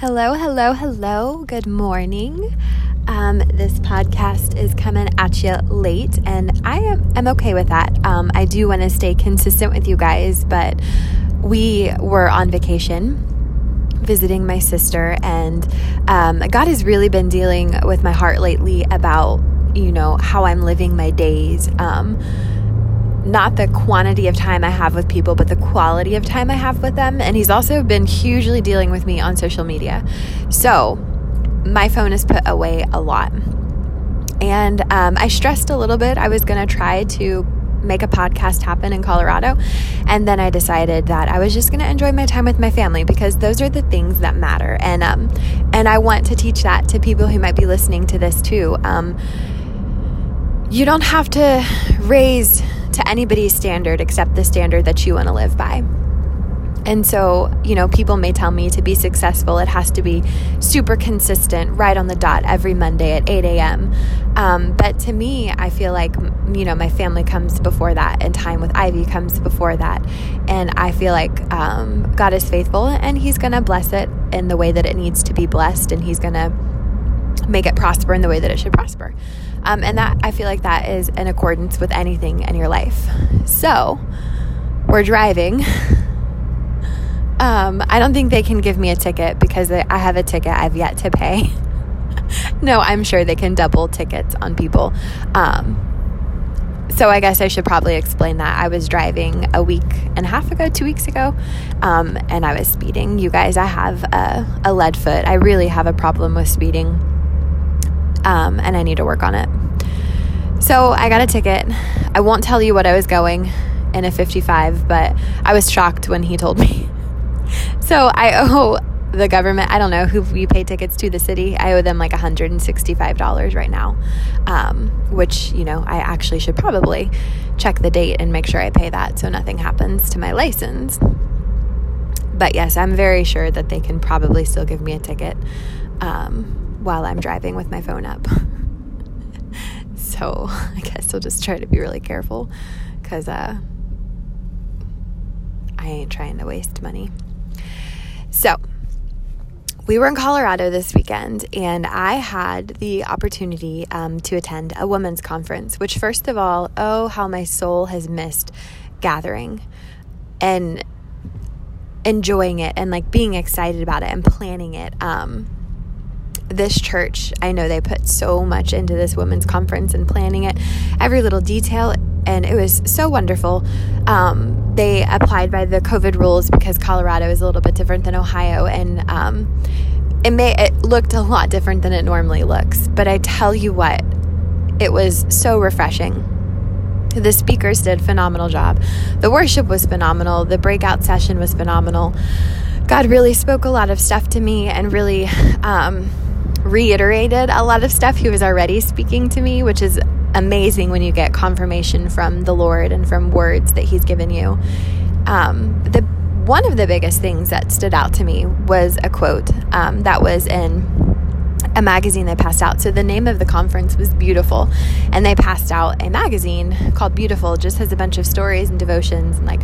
Hello, hello, hello. Good morning. Um, this podcast is coming at you late, and I am I'm okay with that. Um, I do want to stay consistent with you guys, but we were on vacation visiting my sister, and um, God has really been dealing with my heart lately about you know how I'm living my days. Um, not the quantity of time I have with people, but the quality of time I have with them. And he's also been hugely dealing with me on social media. So my phone is put away a lot. And um, I stressed a little bit. I was going to try to make a podcast happen in Colorado. And then I decided that I was just going to enjoy my time with my family because those are the things that matter. And, um, and I want to teach that to people who might be listening to this too. Um, you don't have to raise to anybody's standard except the standard that you want to live by. And so, you know, people may tell me to be successful, it has to be super consistent, right on the dot every Monday at 8 a.m. Um, but to me, I feel like, you know, my family comes before that, and time with Ivy comes before that. And I feel like um, God is faithful, and He's going to bless it in the way that it needs to be blessed, and He's going to make it prosper in the way that it should prosper. Um, and that I feel like that is in accordance with anything in your life. So we're driving. Um, I don't think they can give me a ticket because I have a ticket I've yet to pay. no, I'm sure they can double tickets on people. Um, so I guess I should probably explain that. I was driving a week and a half ago, two weeks ago, um, and I was speeding. You guys, I have a, a lead foot. I really have a problem with speeding um, and I need to work on it. So I got a ticket. I won't tell you what I was going in a 55, but I was shocked when he told me. So I owe the government, I don't know who we pay tickets to, the city, I owe them like $165 right now, um, which, you know, I actually should probably check the date and make sure I pay that so nothing happens to my license. But yes, I'm very sure that they can probably still give me a ticket. Um, while I'm driving with my phone up. so I guess I'll just try to be really careful because uh, I ain't trying to waste money. So we were in Colorado this weekend, and I had the opportunity um, to attend a women's conference, which, first of all, oh, how my soul has missed gathering and enjoying it and like being excited about it and planning it. Um, this church, I know they put so much into this women's conference and planning it, every little detail, and it was so wonderful. Um, they applied by the COVID rules because Colorado is a little bit different than Ohio, and um, it may it looked a lot different than it normally looks. But I tell you what, it was so refreshing. The speakers did phenomenal job. The worship was phenomenal. The breakout session was phenomenal. God really spoke a lot of stuff to me and really um, reiterated a lot of stuff he was already speaking to me, which is amazing when you get confirmation from the Lord and from words that He's given you. Um, the one of the biggest things that stood out to me was a quote um, that was in a magazine they passed out. So the name of the conference was Beautiful, and they passed out a magazine called Beautiful, just has a bunch of stories and devotions and like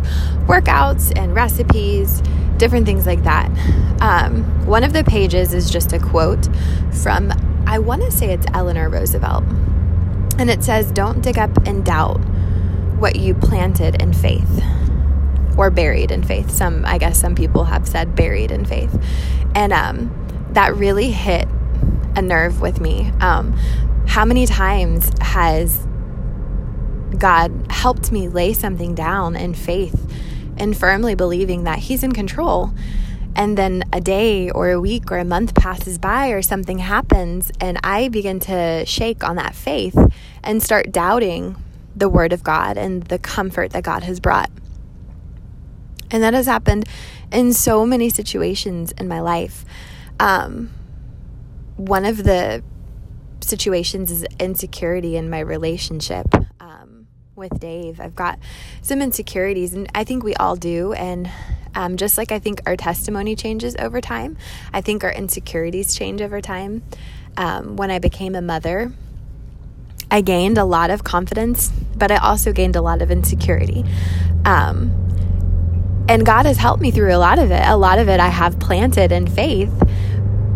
workouts and recipes, different things like that. Um, one of the pages is just a quote from, I want to say it's Eleanor Roosevelt, and it says, "Don't dig up and doubt what you planted in faith." Or buried in faith. Some, I guess, some people have said buried in faith, and um, that really hit a nerve with me. Um, how many times has God helped me lay something down in faith and firmly believing that He's in control? And then a day or a week or a month passes by, or something happens, and I begin to shake on that faith and start doubting the Word of God and the comfort that God has brought. And that has happened in so many situations in my life. Um, one of the situations is insecurity in my relationship with Dave. I've got some insecurities, and I think we all do. And um, just like I think our testimony changes over time, I think our insecurities change over time. Um, when I became a mother, I gained a lot of confidence, but I also gained a lot of insecurity. Um, and God has helped me through a lot of it. A lot of it I have planted in faith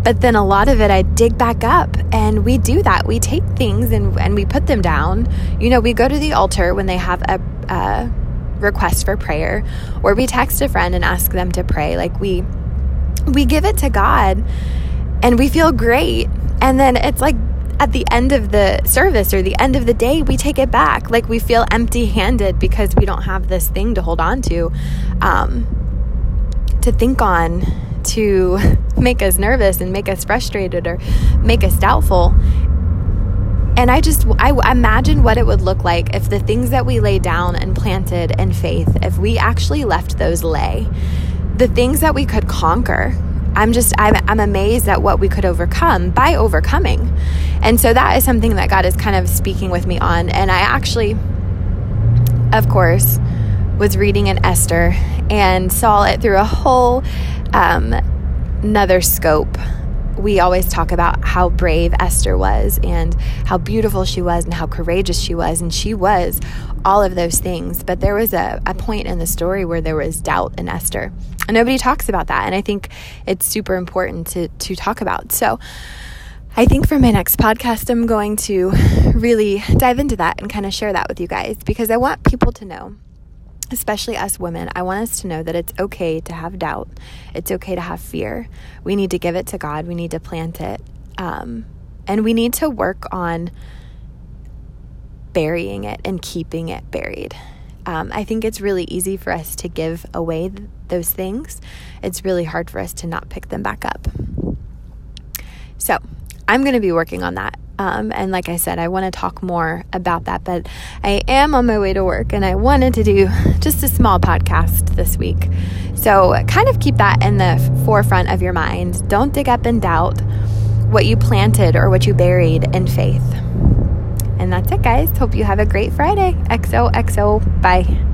But then a lot of it I dig back up and we do that. We take things and, and we put them down. You know, we go to the altar when they have a, a request for prayer or we text a friend and ask them to pray. Like we we give it to God and we feel great. And then it's like at the end of the service or the end of the day, we take it back. Like we feel empty handed because we don't have this thing to hold on to, um, to think on, to make us nervous and make us frustrated or make us doubtful. And I just, I imagine what it would look like if the things that we laid down and planted in faith, if we actually left those lay, the things that we could conquer. I'm just, I'm, I'm amazed at what we could overcome by overcoming. And so that is something that God is kind of speaking with me on. And I actually, of course, was reading in Esther and saw it through a whole um, another scope. We always talk about how brave Esther was and how beautiful she was and how courageous she was. And she was all of those things. But there was a, a point in the story where there was doubt in Esther. And nobody talks about that. And I think it's super important to, to talk about. So I think for my next podcast, I'm going to really dive into that and kind of share that with you guys because I want people to know especially us women, I want us to know that it's okay to have doubt. It's okay to have fear. We need to give it to God, we need to plant it. Um, and we need to work on burying it and keeping it buried. Um, I think it's really easy for us to give away th- those things. It's really hard for us to not pick them back up. So, I'm going to be working on that um, and like I said, I want to talk more about that, but I am on my way to work and I wanted to do just a small podcast this week. So kind of keep that in the forefront of your mind. Don't dig up and doubt what you planted or what you buried in faith. And that's it, guys. Hope you have a great Friday. XOXO. Bye.